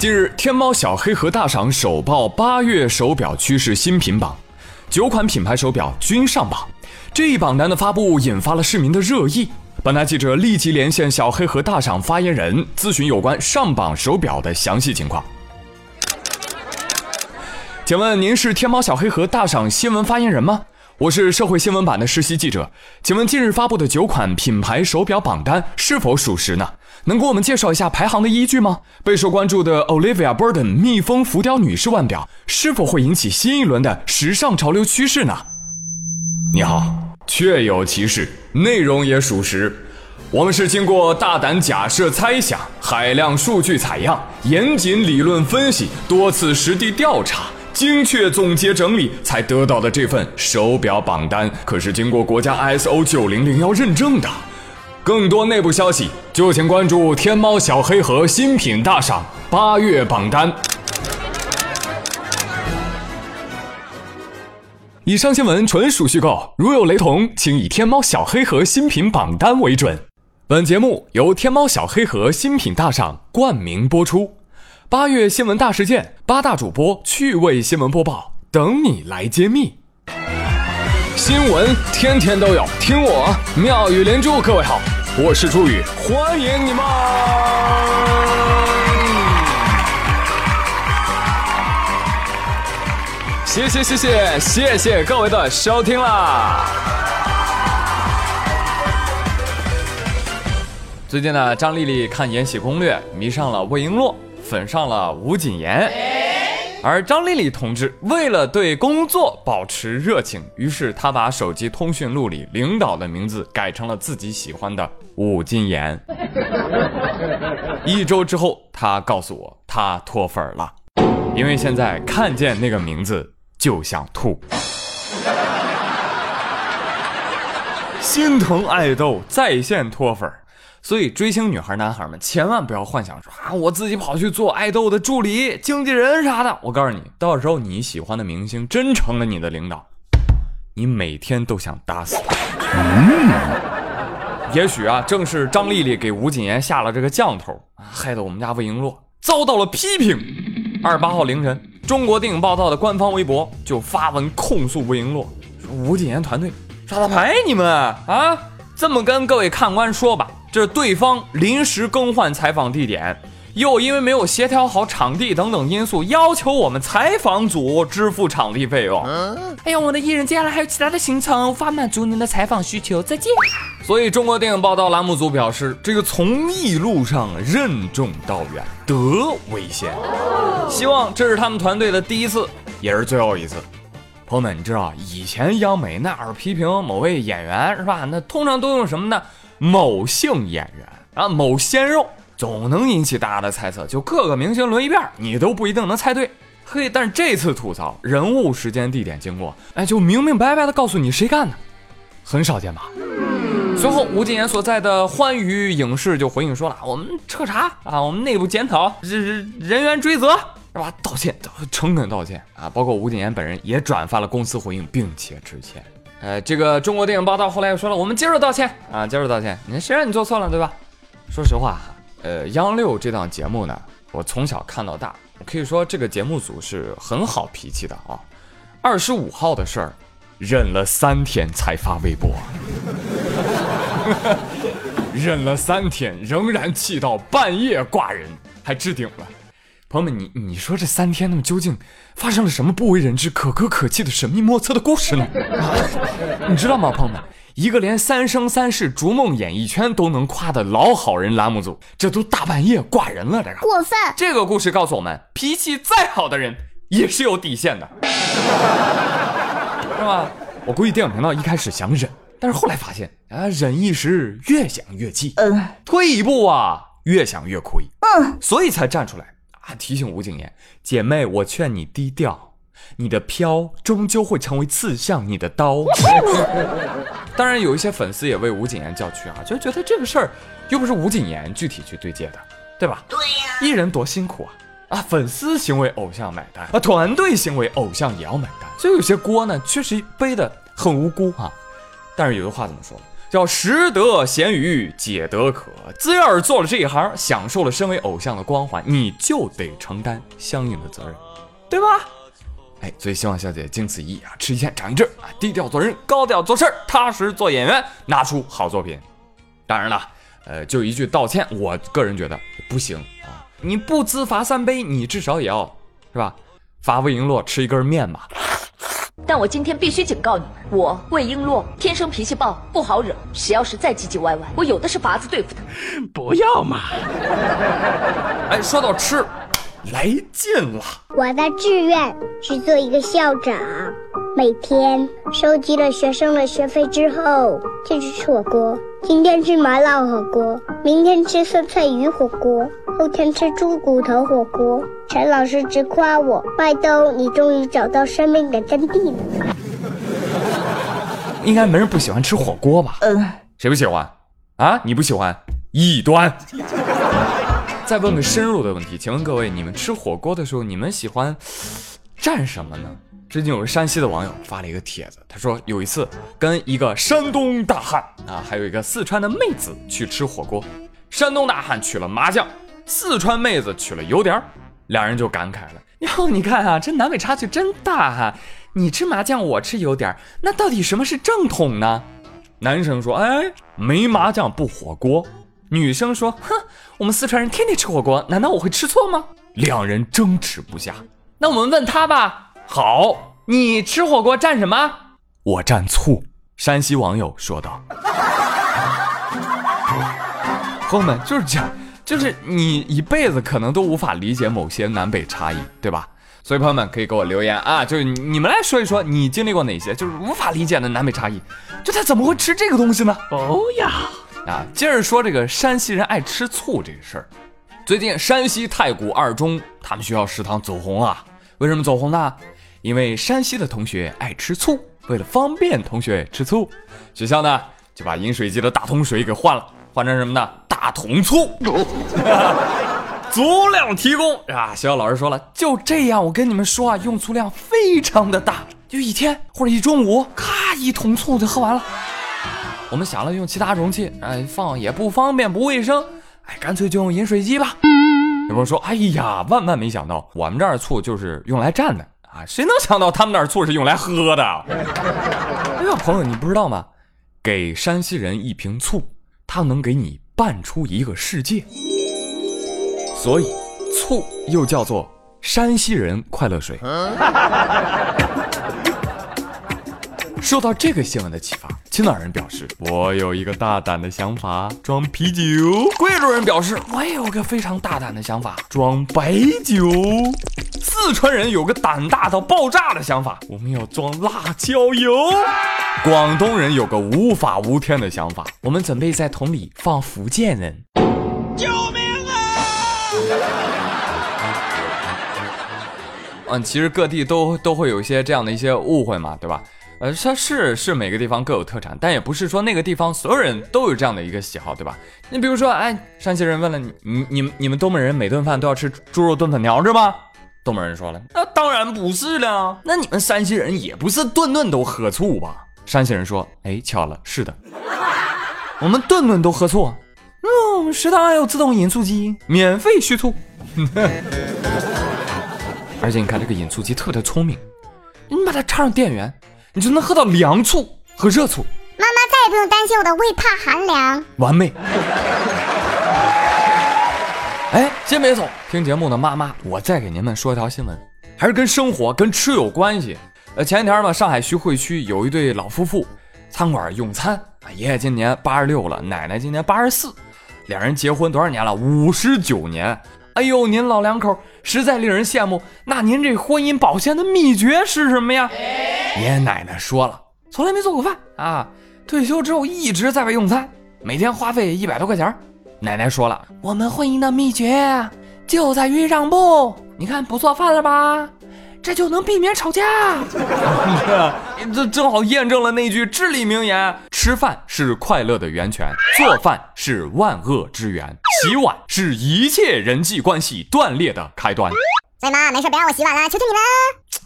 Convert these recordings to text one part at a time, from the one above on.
近日，天猫小黑盒大赏首曝八月手表趋势新品榜，九款品牌手表均上榜。这一榜单的发布引发了市民的热议。本台记者立即连线小黑盒大赏发言人，咨询有关上榜手表的详细情况。请问您是天猫小黑盒大赏新闻发言人吗？我是社会新闻版的实习记者，请问近日发布的九款品牌手表榜单是否属实呢？能给我们介绍一下排行的依据吗？备受关注的 Olivia Burden 蜜蜂浮雕女士腕表是否会引起新一轮的时尚潮流趋势呢？你好，确有其事，内容也属实。我们是经过大胆假设、猜想、海量数据采样、严谨理论分析、多次实地调查、精确总结整理才得到的这份手表榜单，可是经过国家 ISO 九零零幺认证的。更多内部消息，就请关注天猫小黑盒新品大赏八月榜单。以上新闻纯属虚构，如有雷同，请以天猫小黑盒新品榜单为准。本节目由天猫小黑盒新品大赏冠名播出。八月新闻大事件，八大主播趣味新闻播报，等你来揭秘。新闻天天都有，听我妙语连珠。各位好，我是朱宇，欢迎你们。谢谢谢谢谢谢各位的收听啦！最近呢，张丽丽看《延禧攻略》，迷上了魏璎珞，粉上了吴谨言。而张丽丽同志为了对工作保持热情，于是她把手机通讯录里领导的名字改成了自己喜欢的武谨言。一周之后，她告诉我，她脱粉了，因为现在看见那个名字。就想吐，心疼爱豆在线脱粉所以追星女孩、男孩们千万不要幻想说啊，我自己跑去做爱豆的助理、经纪人啥的。我告诉你，到时候你喜欢的明星真成了你的领导，你每天都想打死他。嗯，也许啊，正是张丽丽给吴谨言下了这个降头，害得我们家魏璎珞遭到了批评。二十八号凌晨。中国电影报道的官方微博就发文控诉魏璎珞，说吴谨言团队耍大牌，你们啊，这么跟各位看官说吧，这是对方临时更换采访地点，又因为没有协调好场地等等因素，要求我们采访组支付场地费用。哎呀，我的艺人接下来还有其他的行程，无法满足您的采访需求，再见。所以中国电影报道栏目组表示，这个从艺路上任重道远，德为先。希望这是他们团队的第一次，也是最后一次。朋友们，你知道以前央美那儿批评某位演员是吧？那通常都用什么呢？某性演员啊，某鲜肉，总能引起大家的猜测。就各个明星轮一遍，你都不一定能猜对。嘿，但是这次吐槽人物、时间、地点、经过，哎，就明明白白的告诉你谁干的，很少见吧？随后，吴谨言所在的欢娱影视就回应说了：“我们彻查啊，我们内部检讨，人人员追责。”是吧？道歉，诚恳道歉啊！包括吴谨言本人也转发了公司回应，并且致歉。呃，这个中国电影报道后来又说了，我们接受道歉啊，接受道歉。你看谁让你做错了，对吧？说实话，呃，央六这档节目呢，我从小看到大，我可以说这个节目组是很好脾气的啊。二十五号的事儿，忍了三天才发微博，忍了三天，仍然气到半夜挂人，还置顶了。朋友们，你你说这三天，那么究竟发生了什么不为人知、可歌可泣的神秘莫测的故事呢？你知道吗，朋友们？一个连《三生三世逐梦演艺圈》都能夸的老好人栏目组，这都大半夜挂人了，这个过分。这个故事告诉我们，脾气再好的人也是有底线的，是吧？我估计电影频道一开始想忍，但是后来发现啊，忍一时越想越气，嗯，退一步啊，越想越亏，嗯，所以才站出来。提醒吴谨言姐妹，我劝你低调，你的飘终究会成为刺向你的刀。当然，有一些粉丝也为吴谨言叫屈啊，就觉得这个事儿又不是吴谨言具体去对接的，对吧？对呀，艺人多辛苦啊！啊，粉丝行为偶像买单啊，团队行为偶像也要买单，所以有些锅呢确实背的很无辜啊。但是有句话怎么说？叫食得咸鱼解得渴。只要是做了这一行，享受了身为偶像的光环，你就得承担相应的责任，对吧？哎，所以希望小姐经此一役啊，吃一堑长一智啊，低调做人，高调做事儿，踏实做演员，拿出好作品。当然了，呃，就一句道歉，我个人觉得不行啊。你不自罚三杯，你至少也要是吧？罚魏璎珞吃一根面吧。但我今天必须警告你们，我魏璎珞天生脾气暴，不好惹。谁要是再唧唧歪歪，我有的是法子对付他。不要嘛！哎，说到吃。来劲了！我的志愿是做一个校长，每天收集了学生的学费之后，就去吃火锅。今天吃麻辣火锅，明天吃酸菜鱼火锅，后天吃猪骨头火锅。陈老师直夸我：“麦兜，你终于找到生命的真谛了。”应该没人不喜欢吃火锅吧？嗯，谁不喜欢？啊，你不喜欢？异端。再问个深入的问题，请问各位，你们吃火锅的时候，你们喜欢蘸什么呢？最近有个山西的网友发了一个帖子，他说有一次跟一个山东大汉啊，还有一个四川的妹子去吃火锅，山东大汉取了麻酱，四川妹子取了油碟儿，两人就感慨了：哟，你看啊，这南北差距真大哈！你吃麻酱，我吃油碟儿，那到底什么是正统呢？男生说：哎，没麻酱不火锅。女生说：“哼，我们四川人天天吃火锅，难道我会吃错吗？”两人争执不下。那我们问他吧。好，你吃火锅蘸什么？我蘸醋。山西网友说道。朋友们就是这样，就是你一辈子可能都无法理解某些南北差异，对吧？所以朋友们可以给我留言啊，就是你们来说一说，你经历过哪些就是无法理解的南北差异？就他怎么会吃这个东西呢？哦呀！啊，接着说这个山西人爱吃醋这个事儿。最近山西太谷二中他们学校食堂走红啊，为什么走红呢？因为山西的同学爱吃醋，为了方便同学吃醋，学校呢就把饮水机的大桶水给换了，换成什么呢？大桶醋，足量提供啊！学校老师说了，就这样，我跟你们说啊，用醋量非常的大，就一天或者一中午，咔一桶醋就喝完了。我们想了用其他容器，哎，放也不方便不卫生，哎，干脆就用饮水机吧。有朋友说，哎呀，万万没想到，我们这儿醋就是用来蘸的啊，谁能想到他们那儿醋是用来喝的？哎呀，朋友，你不知道吗？给山西人一瓶醋，他能给你拌出一个世界。所以，醋又叫做山西人快乐水。受到这个新闻的启发，青岛人表示：“我有一个大胆的想法，装啤酒。”贵州人表示：“我也有个非常大胆的想法，装白酒。”四川人有个胆大到爆炸的想法，我们要装辣椒油。广东人有个无法无天的想法，我们准备在桶里放福建人。救命啊！嗯，其实各地都都会有一些这样的一些误会嘛，对吧？呃，它是是每个地方各有特产，但也不是说那个地方所有人都有这样的一个喜好，对吧？你比如说，哎，山西人问了你，你你们你们东北人每顿饭都要吃猪肉炖粉条是吗？东北人说了，那当然不是了。那你们山西人也不是顿顿都喝醋吧？山西人说，哎，巧了，是的，我们顿顿都喝醋。嗯，食堂还有自动饮醋机，免费续醋。而且你看这个饮醋机特别聪明，你把它插上电源。你就能喝到凉醋和热醋，妈妈再也不用担心我的胃怕寒凉，完美。哎，先别走，听节目的妈妈，我再给您们说一条新闻，还是跟生活、跟吃有关系。呃，前几天嘛，上海徐汇区有一对老夫妇，餐馆用餐，爷爷今年八十六了，奶奶今年八十四，两人结婚多少年了？五十九年。哎呦，您老两口实在令人羡慕。那您这婚姻保鲜的秘诀是什么呀？爷爷奶奶说了，从来没做过饭啊。退休之后一直在外用餐，每天花费一百多块钱。奶奶说了，我们婚姻的秘诀就在于让步。你看不做饭了吧？这就能避免吵架，这正好验证了那句至理名言：吃饭是快乐的源泉，做饭是万恶之源，洗碗是一切人际关系断裂的开端。所以妈，没事别让我洗碗了，求求你了。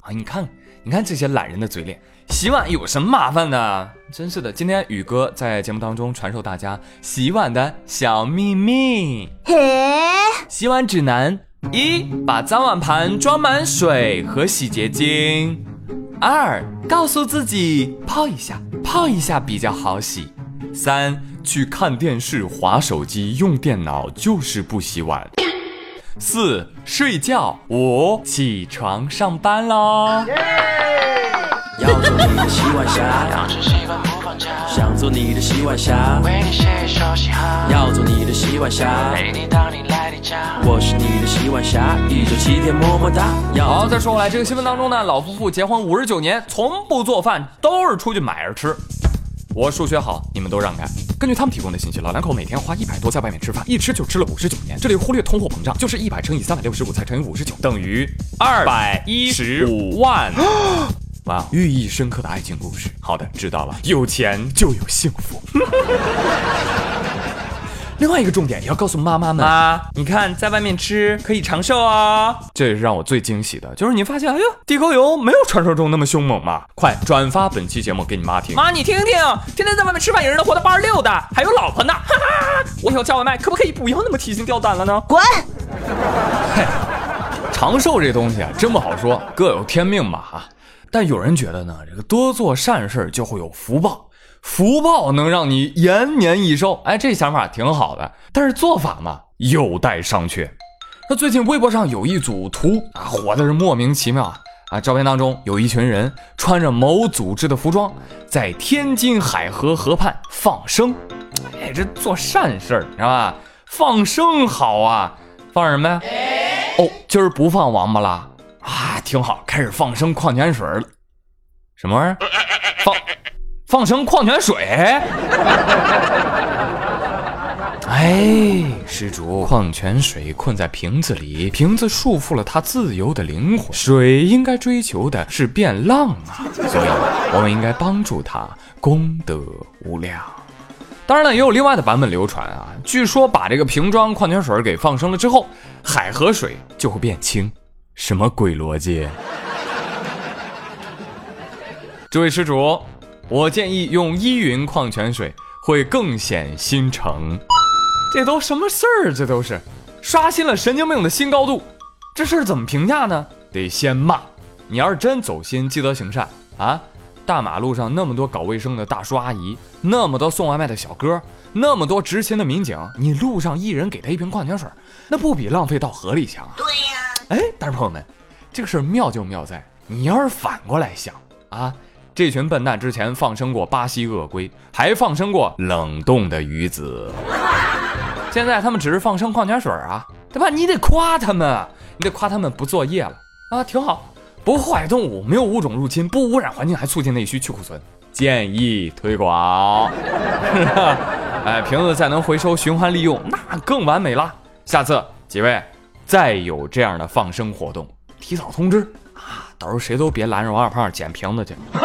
啊，你看，你看这些懒人的嘴脸，洗碗有什么麻烦的？真是的，今天宇哥在节目当中传授大家洗碗的小秘密。嘿，洗碗指南：一、把脏碗盘装满水和洗洁精；二、告诉自己泡一下，泡一下比较好洗；三、去看电视、划手机、用电脑就是不洗碗；四、睡觉；五、起床上班喽。要做你的洗碗侠，想做你的洗碗侠，为你写一首嘻哈。要做你的洗碗侠，陪你到你来例假。我是你的洗碗侠，一周七天么么哒。好，再说回来，这个新闻当中呢，老夫妇结婚五十九年，从不做饭，都是出去买着吃。我数学好，你们都让开。根据他们提供的信息，老两口每天花一百多在外面吃饭，一吃就吃了五十九年。这里忽略通货膨胀，就是一百乘以三百六十五再乘以五十九等于二百一十五万。哇，寓意深刻的爱情故事。好的，知道了。有钱就有幸福。另外一个重点也要告诉妈妈们啊，你看在外面吃可以长寿啊，这也是让我最惊喜的，就是你发现，哎呦，地沟油没有传说中那么凶猛嘛。快转发本期节目给你妈听，妈你听听，天天在外面吃饭，有人能活到八十六的，还有老婆呢，哈哈。我以后叫外卖可不可以不要那么提心吊胆了呢？滚！嘿，长寿这东西啊，真不好说，各有天命吧哈。但有人觉得呢，这个多做善事就会有福报，福报能让你延年益寿。哎，这想法挺好的，但是做法嘛有待商榷。那最近微博上有一组图啊，火的是莫名其妙啊！啊照片当中有一群人穿着某组织的服装，在天津海河河畔放生。哎，这做善事儿，知道吧？放生好啊，放什么呀？哦，今儿不放王八啦。啊，挺好，开始放生矿泉水了。什么玩意儿？放放生矿泉水？哎，施主，矿泉水困在瓶子里，瓶子束缚了它自由的灵魂。水应该追求的是变浪啊，所以我们应该帮助它，功德无量。当然了，也有另外的版本流传啊，据说把这个瓶装矿泉水给放生了之后，海河水就会变清。什么鬼逻辑？这位施主，我建议用依云矿泉水会更显新城。这都什么事儿？这都是刷新了神经病的新高度。这事儿怎么评价呢？得先骂。你要是真走心，积德行善啊！大马路上那么多搞卫生的大叔阿姨，那么多送外卖的小哥，那么多执勤的民警，你路上一人给他一瓶矿泉水，那不比浪费到河里强啊？对呀。哎，但是朋友们，这个事儿妙就妙在，你要是反过来想啊，这群笨蛋之前放生过巴西鳄龟，还放生过冷冻的鱼子，现在他们只是放生矿泉水啊，对吧？你得夸他们，你得夸他们不作业了啊，挺好，不祸害动物，没有物种入侵，不污染环境，还促进内需去库存，建议推广。哎，瓶子再能回收循环利用，那更完美了。下次几位。再有这样的放生活动，提早通知啊！到时候谁都别拦着王小胖捡瓶子去。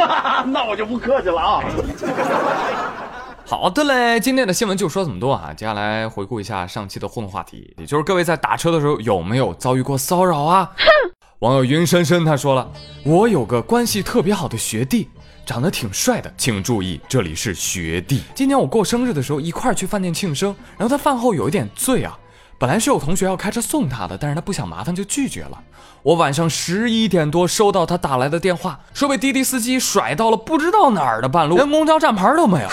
那我就不客气了啊！好的嘞，今天的新闻就说这么多啊。接下来回顾一下上期的互动话题，也就是各位在打车的时候有没有遭遇过骚扰啊？网友云深深他说了，我有个关系特别好的学弟，长得挺帅的，请注意这里是学弟。今年我过生日的时候一块去饭店庆生，然后他饭后有一点醉啊。本来是有同学要开车送他的，但是他不想麻烦就拒绝了。我晚上十一点多收到他打来的电话，说被滴滴司机甩到了不知道哪儿的半路，连公交站牌都没有。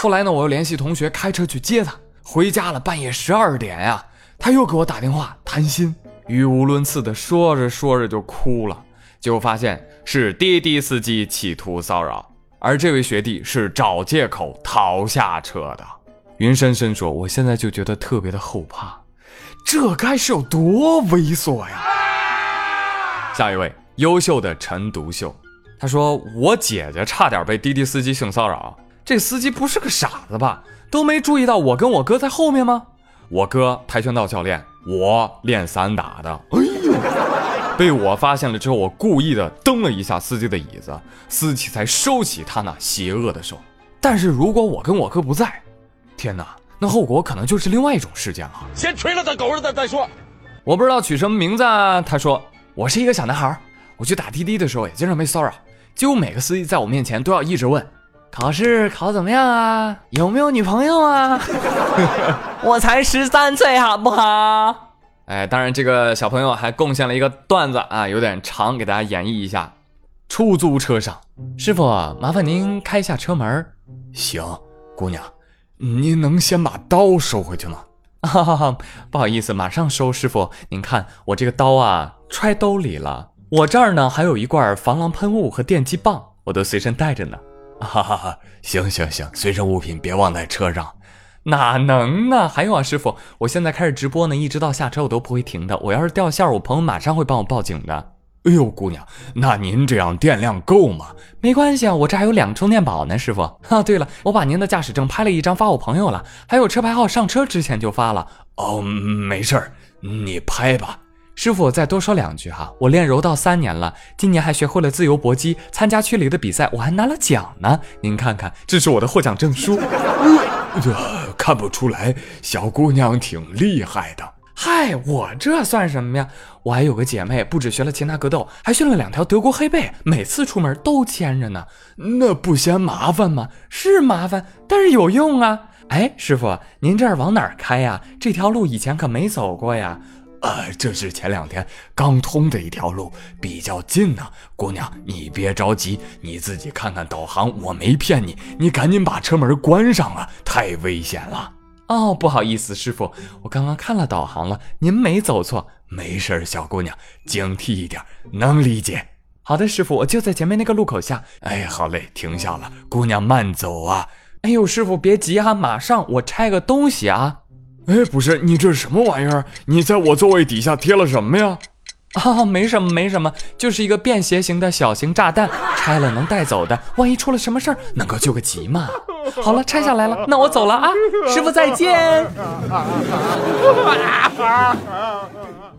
后来呢，我又联系同学开车去接他回家了。半夜十二点呀，他又给我打电话谈心，语无伦次的说着说着就哭了。结果发现是滴滴司机企图骚扰，而这位学弟是找借口逃下车的。云深深说：“我现在就觉得特别的后怕。”这该是有多猥琐呀！下一位，优秀的陈独秀，他说：“我姐姐差点被滴滴司机性骚扰，这司机不是个傻子吧？都没注意到我跟我哥在后面吗？我哥跆拳道教练，我练散打的。哎呦，被我发现了之后，我故意的蹬了一下司机的椅子，司机才收起他那邪恶的手。但是如果我跟我哥不在，天哪！”那后果可能就是另外一种事件了。先锤了他狗日的再说。我不知道取什么名字啊。他说我是一个小男孩，我去打滴滴的时候也经常被骚扰，几乎每个司机在我面前都要一直问：考试考怎么样啊？有没有女朋友啊？我才十三岁，好不好？哎，当然，这个小朋友还贡献了一个段子啊，有点长，给大家演绎一下。出租车上，师傅，麻烦您开下车门。行，姑娘，您能先把刀收回去吗？哈哈哈，不好意思，马上收。师傅，您看我这个刀啊，揣兜里了。我这儿呢还有一罐防狼喷雾和电击棒，我都随身带着呢。哈哈哈，行行行，随身物品别忘在车上。哪能呢？还有啊，师傅，我现在开始直播呢，一直到下车我都不会停的。我要是掉线，我朋友马上会帮我报警的。哎呦，姑娘，那您这样电量够吗？没关系啊，我这还有两充电宝呢，师傅。啊，对了，我把您的驾驶证拍了一张发我朋友了，还有车牌号，上车之前就发了。哦，没事儿，你拍吧。师傅，再多说两句哈，我练柔道三年了，今年还学会了自由搏击，参加区里的比赛，我还拿了奖呢。您看看，这是我的获奖证书。这看不出来，小姑娘挺厉害的。嗨，我这算什么呀？我还有个姐妹，不止学了擒拿格斗，还训了两条德国黑背，每次出门都牵着呢。那不嫌麻烦吗？是麻烦，但是有用啊。哎，师傅，您这儿往哪儿开呀？这条路以前可没走过呀。呃，这是前两天刚通的一条路，比较近呢。姑娘，你别着急，你自己看看导航，我没骗你。你赶紧把车门关上啊，太危险了。哦，不好意思，师傅，我刚刚看了导航了，您没走错。没事儿，小姑娘，警惕一点，能理解。好的，师傅，我就在前面那个路口下。哎，好嘞，停下了，姑娘慢走啊。哎呦，师傅别急啊，马上我拆个东西啊。哎，不是你这是什么玩意儿？你在我座位底下贴了什么呀？啊，没什么，没什么，就是一个便携型的小型炸弹，拆了能带走的，万一出了什么事儿，能够救个急嘛。好了，拆下来了，那我走了啊，师傅再见。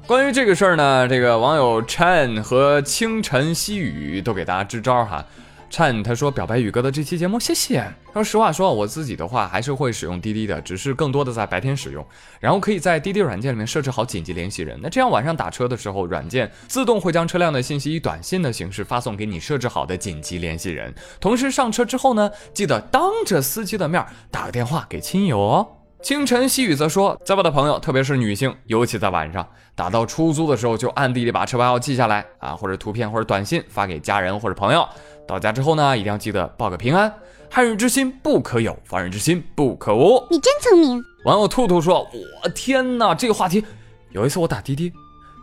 关于这个事儿呢，这个网友 Chen 和清晨细雨都给大家支招哈。灿他说表白宇哥的这期节目，谢谢。他说实话说，我自己的话还是会使用滴滴的，只是更多的在白天使用。然后可以在滴滴软件里面设置好紧急联系人，那这样晚上打车的时候，软件自动会将车辆的信息以短信的形式发送给你设置好的紧急联系人。同时上车之后呢，记得当着司机的面打个电话给亲友哦。清晨细雨则说，在我的朋友，特别是女性，尤其在晚上打到出租的时候，就暗地里把车牌号记下来啊，或者图片或者短信发给家人或者朋友。到家之后呢，一定要记得报个平安。害人之心不可有，防人之心不可无。你真聪明。网友兔兔说：“我天哪，这个话题。有一次我打滴滴，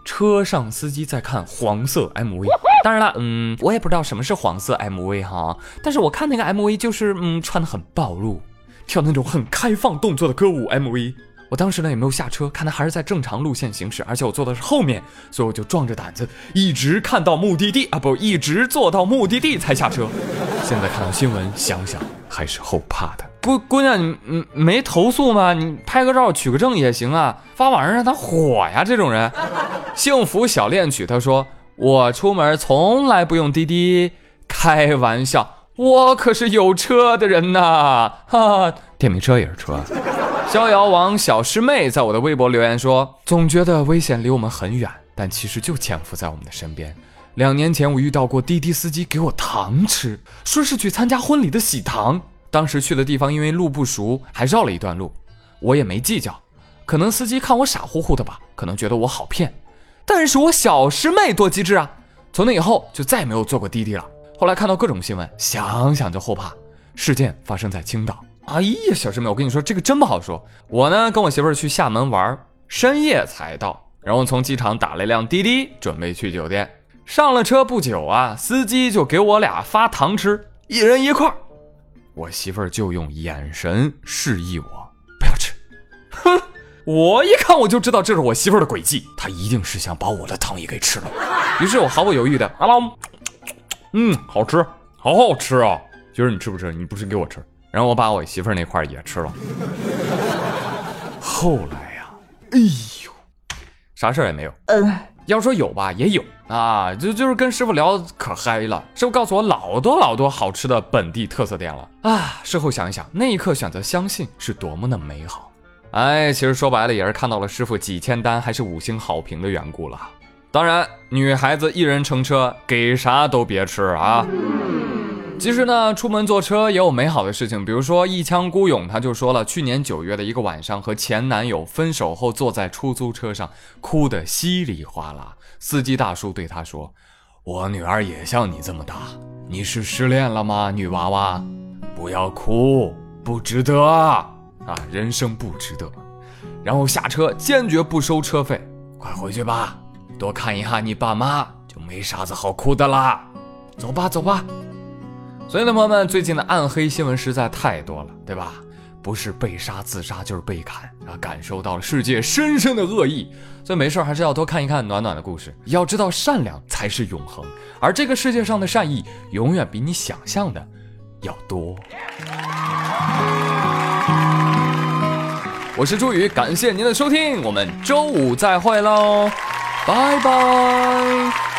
车上司机在看黄色 MV。当然了，嗯，我也不知道什么是黄色 MV 哈，但是我看那个 MV 就是嗯，穿的很暴露，跳那种很开放动作的歌舞 MV。”我当时呢也没有下车，看他还是在正常路线行驶，而且我坐的是后面，所以我就壮着胆子一直看到目的地啊，不，一直坐到目的地才下车。现在看到新闻，想想还是后怕的。姑姑娘，你没投诉吗？你拍个照取个证也行啊，发网上让他火呀！这种人，幸福小恋曲他说我出门从来不用滴滴，开玩笑，我可是有车的人呐，哈，电瓶车也是车。逍遥王小师妹在我的微博留言说：“总觉得危险离我们很远，但其实就潜伏在我们的身边。两年前我遇到过滴滴司机给我糖吃，说是去参加婚礼的喜糖。当时去的地方因为路不熟，还绕了一段路，我也没计较。可能司机看我傻乎乎的吧，可能觉得我好骗。但是我小师妹多机智啊！从那以后就再也没有坐过滴滴了。后来看到各种新闻，想想就后怕。事件发生在青岛。”哎呀，小师妹，我跟你说，这个真不好说。我呢，跟我媳妇儿去厦门玩，深夜才到，然后从机场打了一辆滴滴，准备去酒店。上了车不久啊，司机就给我俩发糖吃，一人一块。我媳妇儿就用眼神示意我不要吃。哼，我一看我就知道这是我媳妇儿的诡计，她一定是想把我的糖也给吃了。于是我毫不犹豫的，阿龙，嗯，好吃，好好吃啊。媳妇儿，你吃不吃？你不吃给我吃。然后我把我媳妇儿那块也吃了。后来呀，哎呦，啥事儿也没有。嗯，要说有吧，也有啊，就就是跟师傅聊可嗨了，师傅告诉我老多老多好吃的本地特色店了啊。事后想一想，那一刻选择相信是多么的美好。哎，其实说白了也是看到了师傅几千单还是五星好评的缘故了。当然，女孩子一人乘车，给啥都别吃啊。其实呢，出门坐车也有美好的事情，比如说一腔孤勇，他就说了，去年九月的一个晚上，和前男友分手后，坐在出租车上，哭得稀里哗啦。司机大叔对他说：“我女儿也像你这么大，你是失恋了吗，女娃娃？不要哭，不值得啊，人生不值得。”然后下车，坚决不收车费，快回去吧，多看一下你爸妈，就没啥子好哭的啦。走吧，走吧。所以呢，朋友们，最近的暗黑新闻实在太多了，对吧？不是被杀自杀，就是被砍啊！感受到了世界深深的恶意，所以没事还是要多看一看暖暖的故事。要知道，善良才是永恒，而这个世界上的善意永远比你想象的要多。我是朱宇，感谢您的收听，我们周五再会喽，拜拜。